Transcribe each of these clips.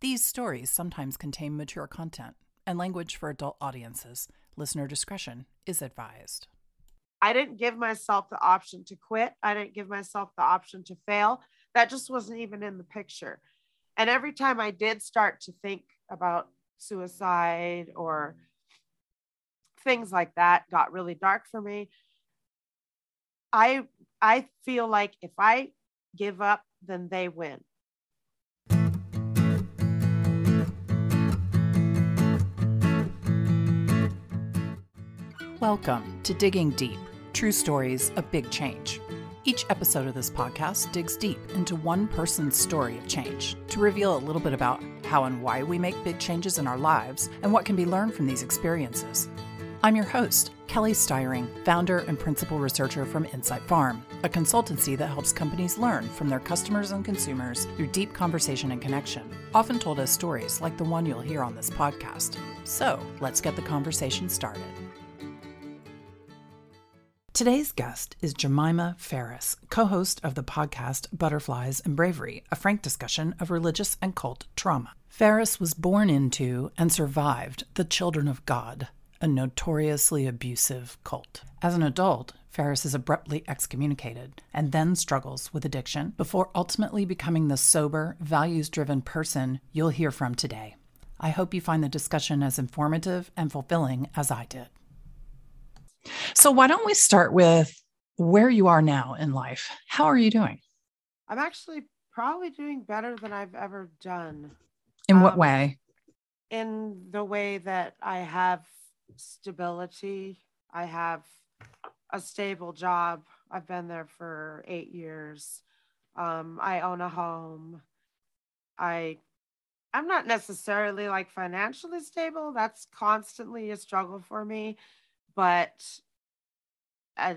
These stories sometimes contain mature content and language for adult audiences. Listener discretion is advised. I didn't give myself the option to quit. I didn't give myself the option to fail. That just wasn't even in the picture. And every time I did start to think about suicide or things like that got really dark for me. I I feel like if I give up, then they win. Welcome to Digging Deep True Stories of Big Change. Each episode of this podcast digs deep into one person's story of change to reveal a little bit about how and why we make big changes in our lives and what can be learned from these experiences. I'm your host, Kelly Styring, founder and principal researcher from Insight Farm, a consultancy that helps companies learn from their customers and consumers through deep conversation and connection, often told as stories like the one you'll hear on this podcast. So let's get the conversation started. Today's guest is Jemima Ferris, co host of the podcast Butterflies and Bravery, a frank discussion of religious and cult trauma. Ferris was born into and survived the Children of God, a notoriously abusive cult. As an adult, Ferris is abruptly excommunicated and then struggles with addiction before ultimately becoming the sober, values driven person you'll hear from today. I hope you find the discussion as informative and fulfilling as I did. So, why don't we start with where you are now in life? How are you doing? I'm actually probably doing better than I've ever done. In what um, way? In the way that I have stability, I have a stable job. I've been there for eight years. Um, I own a home. I I'm not necessarily like financially stable. That's constantly a struggle for me but I,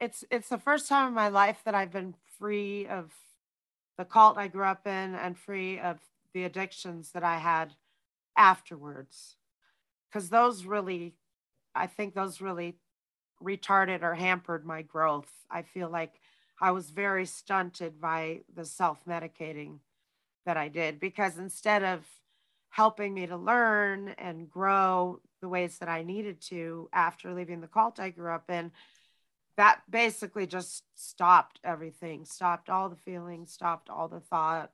it's it's the first time in my life that I've been free of the cult I grew up in and free of the addictions that I had afterwards. Because those really, I think those really retarded or hampered my growth. I feel like I was very stunted by the self medicating that I did because instead of helping me to learn and grow the ways that I needed to after leaving the cult I grew up in, that basically just stopped everything, stopped all the feelings, stopped all the thought.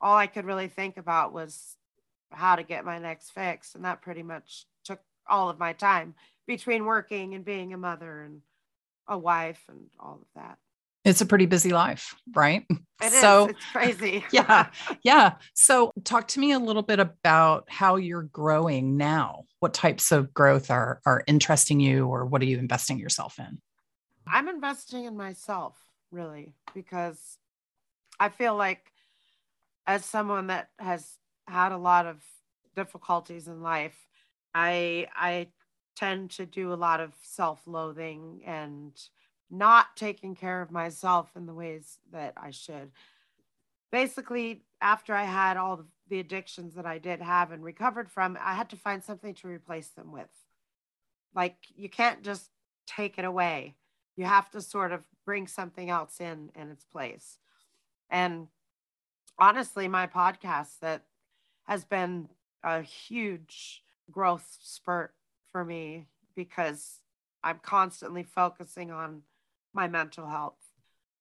All I could really think about was how to get my next fix. And that pretty much took all of my time between working and being a mother and a wife and all of that it's a pretty busy life, right? It so, is. It's crazy. yeah. Yeah. So, talk to me a little bit about how you're growing now. What types of growth are are interesting you or what are you investing yourself in? I'm investing in myself, really, because I feel like as someone that has had a lot of difficulties in life, I I tend to do a lot of self-loathing and not taking care of myself in the ways that I should. Basically, after I had all the addictions that I did have and recovered from, I had to find something to replace them with. Like, you can't just take it away, you have to sort of bring something else in in its place. And honestly, my podcast that has been a huge growth spurt for me because I'm constantly focusing on my mental health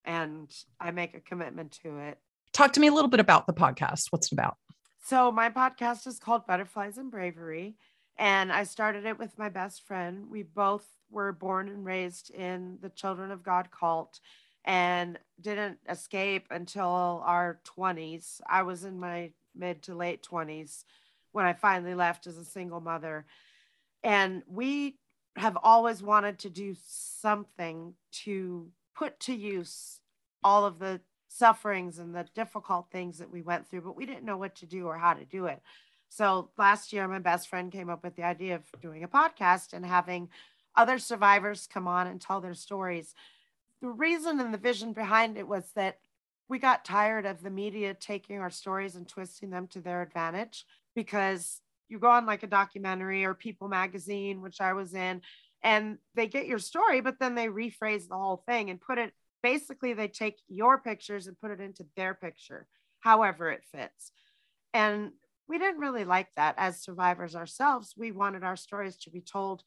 and I make a commitment to it. Talk to me a little bit about the podcast. What's it about? So, my podcast is called Butterflies and Bravery, and I started it with my best friend. We both were born and raised in the Children of God cult and didn't escape until our 20s. I was in my mid to late 20s when I finally left as a single mother. And we have always wanted to do something to put to use all of the sufferings and the difficult things that we went through, but we didn't know what to do or how to do it. So last year, my best friend came up with the idea of doing a podcast and having other survivors come on and tell their stories. The reason and the vision behind it was that we got tired of the media taking our stories and twisting them to their advantage because you go on like a documentary or People magazine, which I was in, and they get your story, but then they rephrase the whole thing and put it basically, they take your pictures and put it into their picture, however it fits. And we didn't really like that as survivors ourselves. We wanted our stories to be told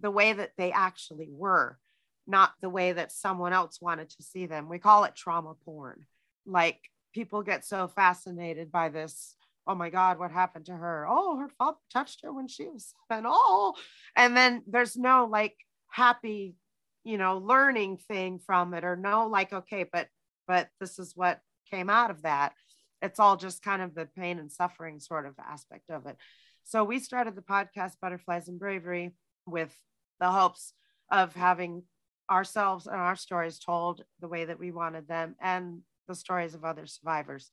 the way that they actually were, not the way that someone else wanted to see them. We call it trauma porn. Like people get so fascinated by this. Oh my God, what happened to her? Oh, her father touched her when she was seven. Oh, and then there's no like happy, you know, learning thing from it or no, like, okay, but but this is what came out of that. It's all just kind of the pain and suffering sort of aspect of it. So we started the podcast Butterflies and Bravery with the hopes of having ourselves and our stories told the way that we wanted them and the stories of other survivors.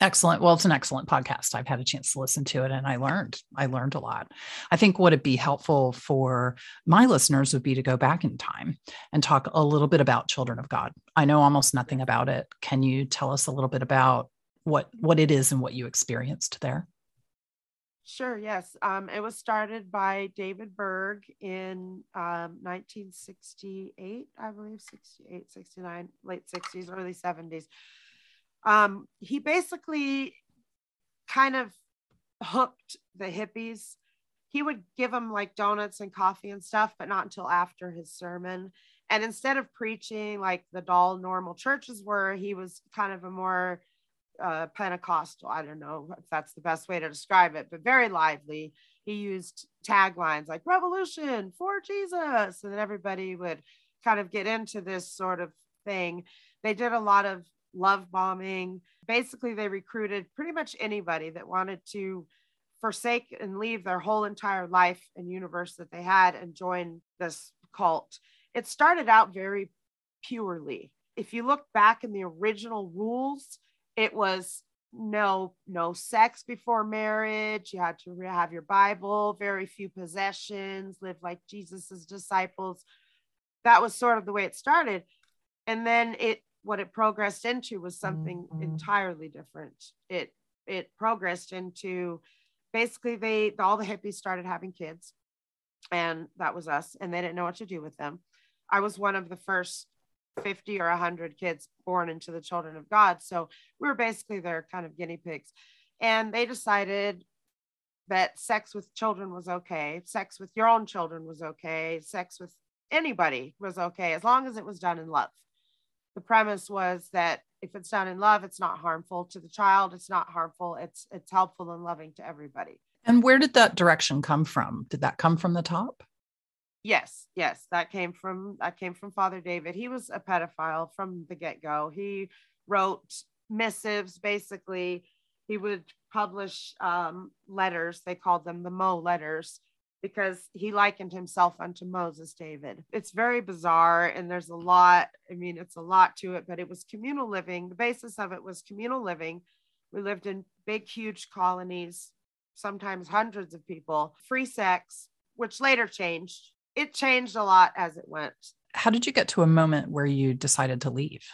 Excellent. Well, it's an excellent podcast. I've had a chance to listen to it and I learned. I learned a lot. I think what it'd be helpful for my listeners would be to go back in time and talk a little bit about Children of God. I know almost nothing about it. Can you tell us a little bit about what what it is and what you experienced there? Sure, yes. Um, it was started by David Berg in um, 1968, I believe, 68, 69, late 60s, early 70s. Um, he basically kind of hooked the hippies. He would give them like donuts and coffee and stuff, but not until after his sermon. And instead of preaching like the dull normal churches were, he was kind of a more uh, Pentecostal. I don't know if that's the best way to describe it, but very lively. He used taglines like revolution for Jesus. And then everybody would kind of get into this sort of thing. They did a lot of love bombing. Basically, they recruited pretty much anybody that wanted to forsake and leave their whole entire life and universe that they had and join this cult. It started out very purely. If you look back in the original rules, it was no no sex before marriage you had to have your bible very few possessions live like jesus's disciples that was sort of the way it started and then it what it progressed into was something mm-hmm. entirely different it it progressed into basically they all the hippies started having kids and that was us and they didn't know what to do with them i was one of the first 50 or 100 kids born into the children of God. So we were basically their kind of guinea pigs. And they decided that sex with children was okay, sex with your own children was okay, sex with anybody was okay, as long as it was done in love. The premise was that if it's done in love, it's not harmful to the child, it's not harmful, it's it's helpful and loving to everybody. And where did that direction come from? Did that come from the top? Yes, yes, that came from that came from Father David. He was a pedophile from the get-go. He wrote missives basically. He would publish um, letters. They called them the Mo letters because he likened himself unto Moses David. It's very bizarre and there's a lot, I mean, it's a lot to it, but it was communal living. The basis of it was communal living. We lived in big, huge colonies, sometimes hundreds of people, free sex, which later changed it changed a lot as it went. How did you get to a moment where you decided to leave?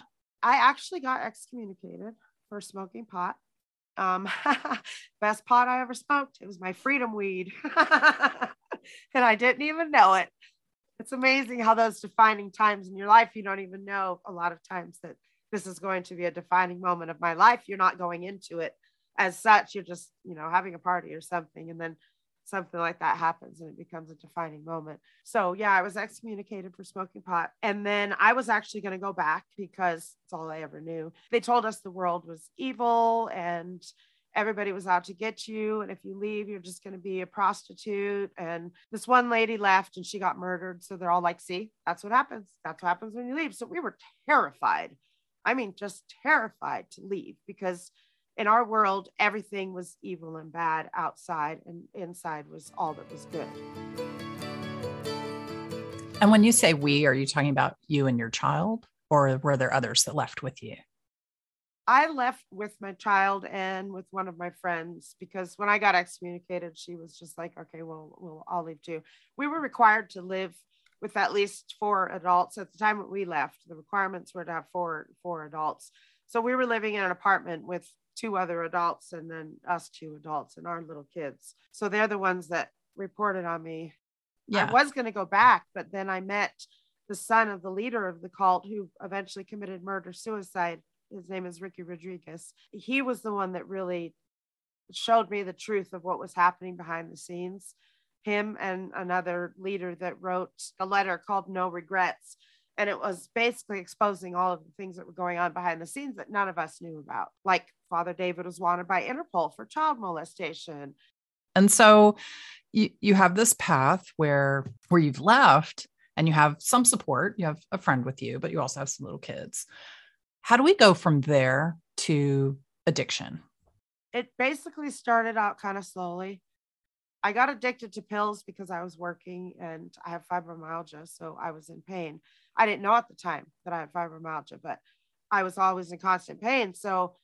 I actually got excommunicated for smoking pot. Um, best pot I ever smoked. It was my freedom weed. and I didn't even know it. It's amazing how those defining times in your life, you don't even know a lot of times that this is going to be a defining moment of my life. You're not going into it as such. You're just, you know, having a party or something. And then something like that happens and it becomes a defining moment. So, yeah, I was excommunicated for smoking pot. And then I was actually going to go back because it's all I ever knew. They told us the world was evil and everybody was out to get you. And if you leave, you're just going to be a prostitute. And this one lady left and she got murdered. So they're all like, see, that's what happens. That's what happens when you leave. So we were terrified. I mean, just terrified to leave because in our world, everything was evil and bad outside, and inside was all that was good. And when you say we, are you talking about you and your child, or were there others that left with you? I left with my child and with one of my friends because when I got excommunicated, she was just like, okay, well, we'll I'll leave too. We were required to live with at least four adults at the time when we left. The requirements were to have four four adults. So we were living in an apartment with two other adults and then us two adults and our little kids. So they're the ones that reported on me. Yeah. I was going to go back, but then I met the son of the leader of the cult who eventually committed murder suicide his name is Ricky Rodriguez. He was the one that really showed me the truth of what was happening behind the scenes. Him and another leader that wrote a letter called No Regrets. And it was basically exposing all of the things that were going on behind the scenes that none of us knew about. Like Father David was wanted by Interpol for child molestation. And so you, you have this path where where you've left and you have some support. You have a friend with you, but you also have some little kids. How do we go from there to addiction? It basically started out kind of slowly. I got addicted to pills because I was working and I have fibromyalgia, so I was in pain. I didn't know at the time that I had fibromyalgia, but I was always in constant pain. So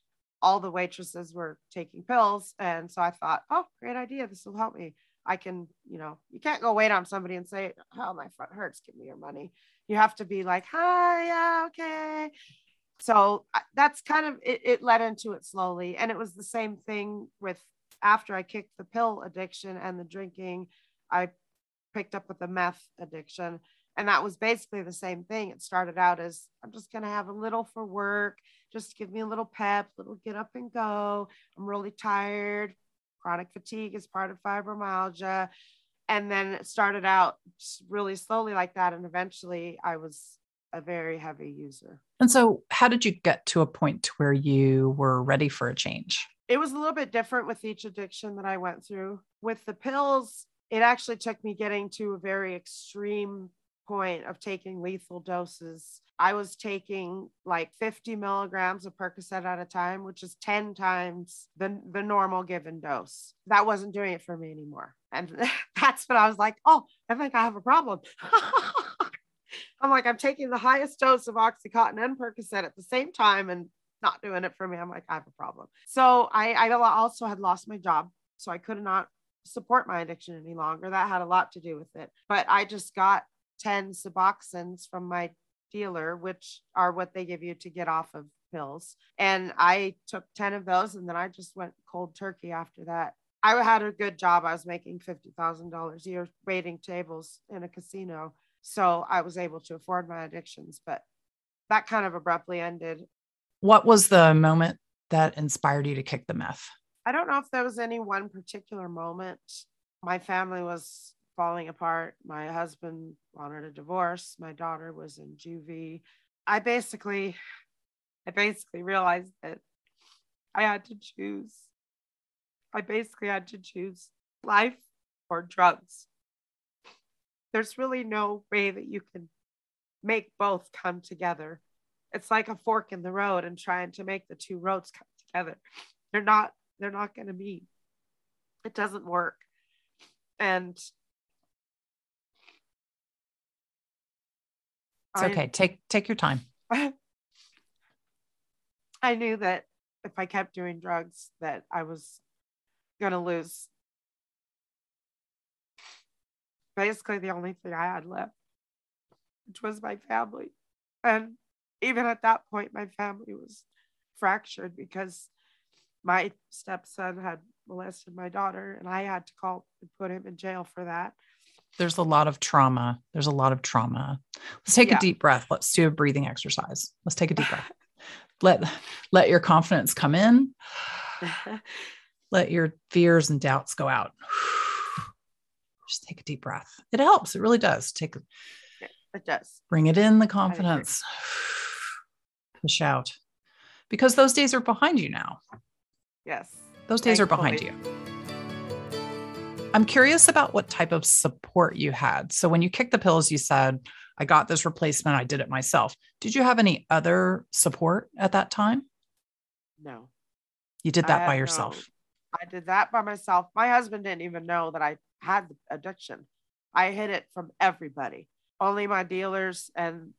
all the waitresses were taking pills. And so I thought, oh, great idea. This will help me. I can, you know, you can't go wait on somebody and say, oh, my front hurts. Give me your money. You have to be like, hi, yeah, okay. So that's kind of it, it led into it slowly. And it was the same thing with after I kicked the pill addiction and the drinking, I picked up with the meth addiction. And that was basically the same thing. It started out as I'm just going to have a little for work, just give me a little pep, little get up and go. I'm really tired. Chronic fatigue is part of fibromyalgia. And then it started out really slowly like that. And eventually I was a very heavy user. And so, how did you get to a point where you were ready for a change? It was a little bit different with each addiction that I went through. With the pills, it actually took me getting to a very extreme point of taking lethal doses. I was taking like 50 milligrams of Percocet at a time, which is 10 times the, the normal given dose. That wasn't doing it for me anymore. And that's when I was like, oh, I think I have a problem. I'm like, I'm taking the highest dose of Oxycontin and Percocet at the same time and not doing it for me. I'm like, I have a problem. So I, I also had lost my job. So I could not support my addiction any longer. That had a lot to do with it. But I just got 10 Suboxones from my dealer, which are what they give you to get off of pills. And I took 10 of those and then I just went cold turkey after that. I had a good job. I was making $50,000 a year waiting tables in a casino. So I was able to afford my addictions, but that kind of abruptly ended. What was the moment that inspired you to kick the meth? I don't know if there was any one particular moment. My family was falling apart. My husband wanted a divorce. My daughter was in juvie. I basically, I basically realized that I had to choose. I basically had to choose life or drugs. There's really no way that you can make both come together. It's like a fork in the road and trying to make the two roads come together. They're not, they're not going to meet. It doesn't work. And It's okay. I, take take your time. I knew that if I kept doing drugs, that I was gonna lose basically the only thing I had left, which was my family. And even at that point, my family was fractured because my stepson had molested my daughter, and I had to call and put him in jail for that there's a lot of trauma. There's a lot of trauma. Let's take yeah. a deep breath. Let's do a breathing exercise. Let's take a deep breath. let let your confidence come in. let your fears and doubts go out. Just take a deep breath. It helps. It really does. Take it does. Bring it in the confidence. Push out. Because those days are behind you now. Yes. Those days Thankfully. are behind you. I'm curious about what type of support you had. So when you kicked the pills, you said, I got this replacement, I did it myself. Did you have any other support at that time? No. You did that by yourself. No. I did that by myself. My husband didn't even know that I had addiction. I hid it from everybody. Only my dealers and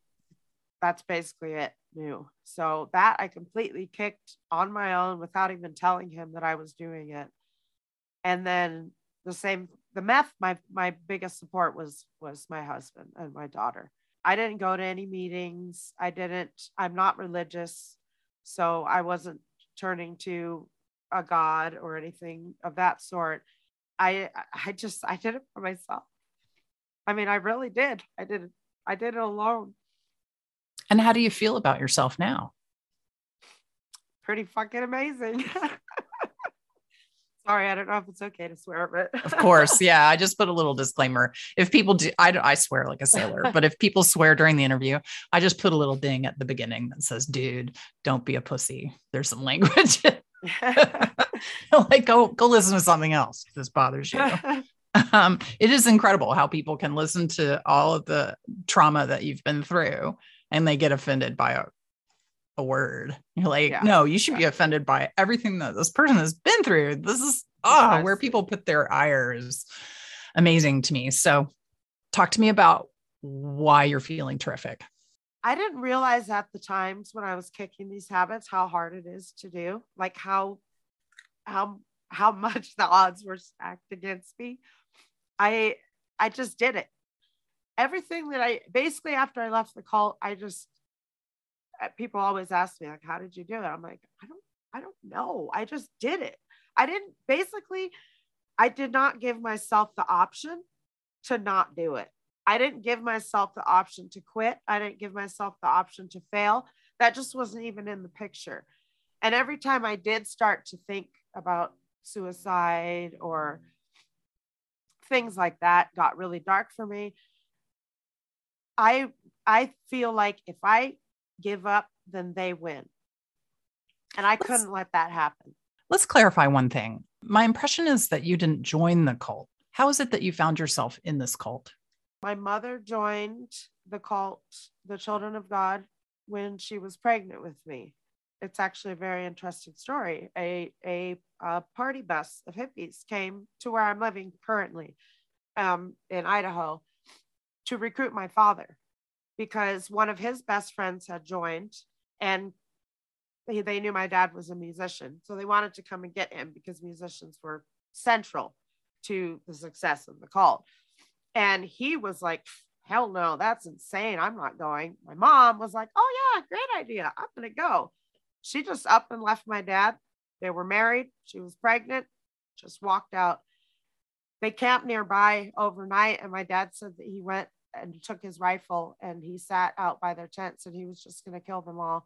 that's basically it knew. So that I completely kicked on my own without even telling him that I was doing it. And then the same the meth my my biggest support was was my husband and my daughter i didn't go to any meetings i didn't i'm not religious so i wasn't turning to a god or anything of that sort i i just i did it for myself i mean i really did i did it i did it alone and how do you feel about yourself now pretty fucking amazing. Sorry, I don't know if it's okay to swear, but of course, yeah. I just put a little disclaimer. If people do, I, I swear like a sailor, but if people swear during the interview, I just put a little ding at the beginning that says, "Dude, don't be a pussy." There's some language. like go go listen to something else if this bothers you. Um, it is incredible how people can listen to all of the trauma that you've been through and they get offended by a, a word. You're like, yeah. no, you should yeah. be offended by everything that this person has been through. This is oh, yes. where people put their ire is amazing to me. So talk to me about why you're feeling terrific. I didn't realize at the times when I was kicking these habits how hard it is to do, like how how how much the odds were stacked against me. I I just did it. Everything that I basically after I left the cult, I just uh, people always ask me like, "How did you do it?" I'm like, "I don't I don't know. I just did it. I didn't basically I did not give myself the option to not do it. I didn't give myself the option to quit. I didn't give myself the option to fail. That just wasn't even in the picture. And every time I did start to think about suicide or things like that got really dark for me. I I feel like if I give up, then they win. And I let's, couldn't let that happen. Let's clarify one thing. My impression is that you didn't join the cult. How is it that you found yourself in this cult? My mother joined the cult, the Children of God, when she was pregnant with me. It's actually a very interesting story. A, a, a party bus of hippies came to where I'm living currently um, in Idaho to recruit my father because one of his best friends had joined and they, they knew my dad was a musician. So they wanted to come and get him because musicians were central to the success of the cult. And he was like, hell no, that's insane. I'm not going. My mom was like, oh, yeah, great idea. I'm going to go. She just up and left my dad. They were married. She was pregnant, just walked out. They camped nearby overnight. And my dad said that he went and took his rifle and he sat out by their tents and he was just going to kill them all.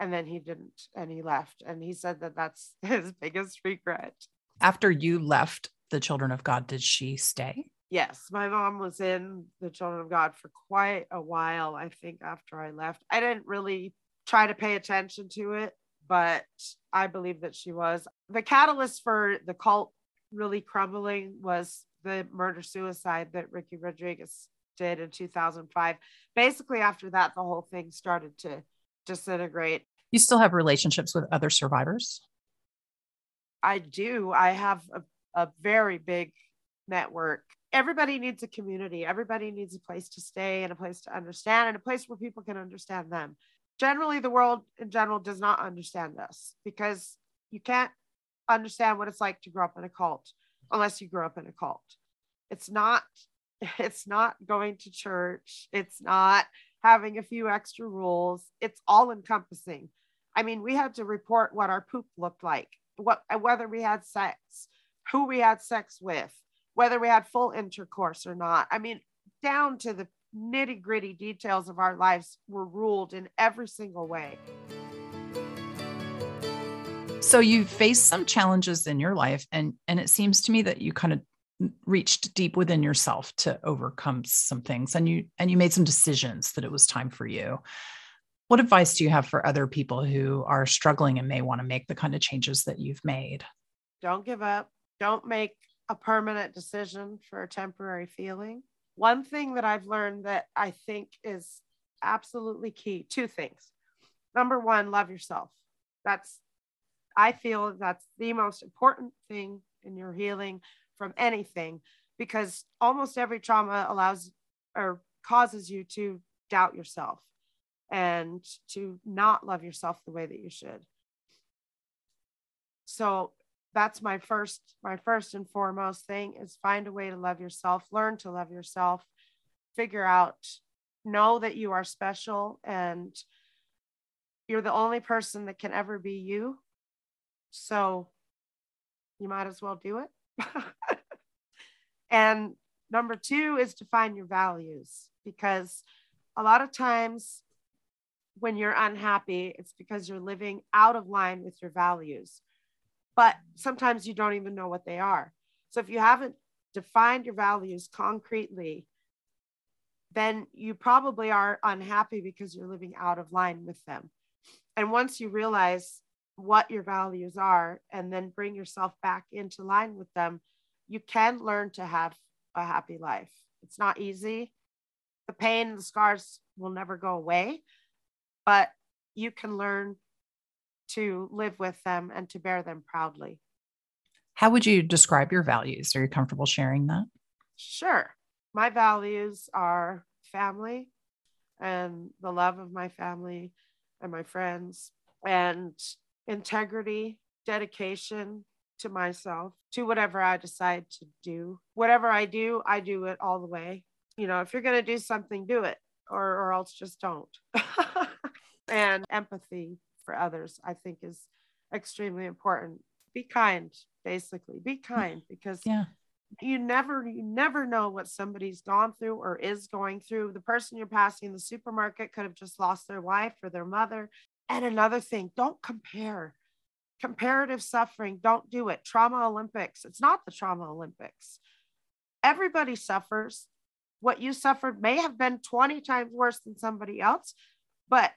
And then he didn't and he left. And he said that that's his biggest regret. After you left the Children of God, did she stay? yes, my mom was in the Children of God for quite a while. I think after I left, I didn't really try to pay attention to it, but I believe that she was. The catalyst for the cult really crumbling was the murder suicide that Ricky Rodriguez did in 2005. Basically, after that, the whole thing started to disintegrate. You still have relationships with other survivors? I do. I have a, a very big network everybody needs a community. Everybody needs a place to stay and a place to understand and a place where people can understand them. Generally, the world in general does not understand this because you can't understand what it's like to grow up in a cult unless you grew up in a cult. It's not it's not going to church. It's not having a few extra rules. It's all encompassing. I mean, we had to report what our poop looked like, what uh, whether we had sex, who we had sex with, whether we had full intercourse or not. I mean, down to the nitty gritty details of our lives were ruled in every single way. So you faced some challenges in your life and and it seems to me that you kind of reached deep within yourself to overcome some things and you and you made some decisions that it was time for you. What advice do you have for other people who are struggling and may want to make the kind of changes that you've made? Don't give up. Don't make a permanent decision for a temporary feeling. One thing that I've learned that I think is absolutely key two things. Number one, love yourself. That's, I feel that's the most important thing in your healing from anything because almost every trauma allows or causes you to doubt yourself and to not love yourself the way that you should. So that's my first my first and foremost thing is find a way to love yourself learn to love yourself figure out know that you are special and you're the only person that can ever be you so you might as well do it and number two is to find your values because a lot of times when you're unhappy, it's because you're living out of line with your values. But sometimes you don't even know what they are. So if you haven't defined your values concretely, then you probably are unhappy because you're living out of line with them. And once you realize what your values are and then bring yourself back into line with them, you can learn to have a happy life. It's not easy. The pain, and the scars will never go away, but you can learn to live with them and to bear them proudly. How would you describe your values? Are you comfortable sharing that? Sure. My values are family and the love of my family and my friends and integrity, dedication to myself, to whatever I decide to do. Whatever I do, I do it all the way. You know, if you're going to do something, do it or, or else just don't. and empathy for others, I think, is extremely important. Be kind, basically. Be kind because yeah. you never you never know what somebody's gone through or is going through. The person you're passing in the supermarket could have just lost their wife or their mother. And another thing, don't compare. Comparative suffering, don't do it. Trauma Olympics, it's not the trauma Olympics. Everybody suffers. What you suffered may have been 20 times worse than somebody else, but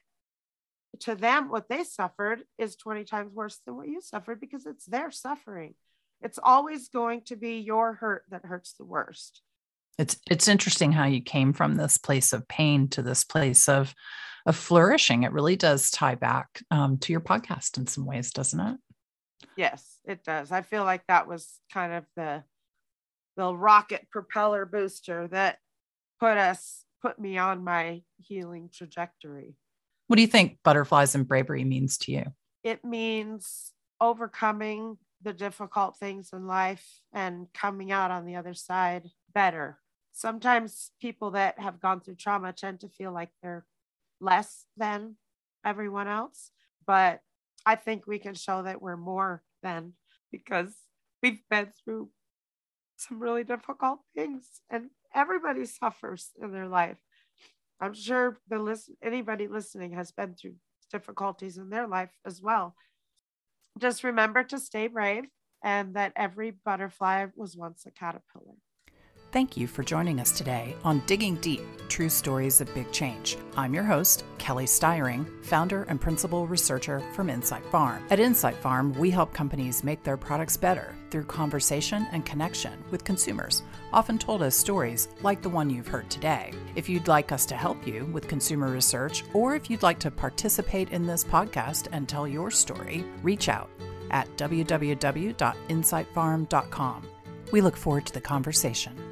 to them, what they suffered is 20 times worse than what you suffered because it's their suffering. It's always going to be your hurt that hurts the worst. It's it's interesting how you came from this place of pain to this place of of flourishing. It really does tie back um, to your podcast in some ways, doesn't it? Yes, it does. I feel like that was kind of the the rocket propeller booster that put us put me on my healing trajectory. What do you think butterflies and bravery means to you? It means overcoming the difficult things in life and coming out on the other side better. Sometimes people that have gone through trauma tend to feel like they're less than everyone else, but I think we can show that we're more than because we've been through some really difficult things and everybody suffers in their life. I'm sure the list anybody listening has been through difficulties in their life as well. Just remember to stay brave and that every butterfly was once a caterpillar. Thank you for joining us today on Digging Deep True Stories of Big Change. I'm your host, Kelly Styring, founder and principal researcher from Insight Farm. At Insight Farm, we help companies make their products better through conversation and connection with consumers, often told as stories like the one you've heard today. If you'd like us to help you with consumer research, or if you'd like to participate in this podcast and tell your story, reach out at www.insightfarm.com. We look forward to the conversation.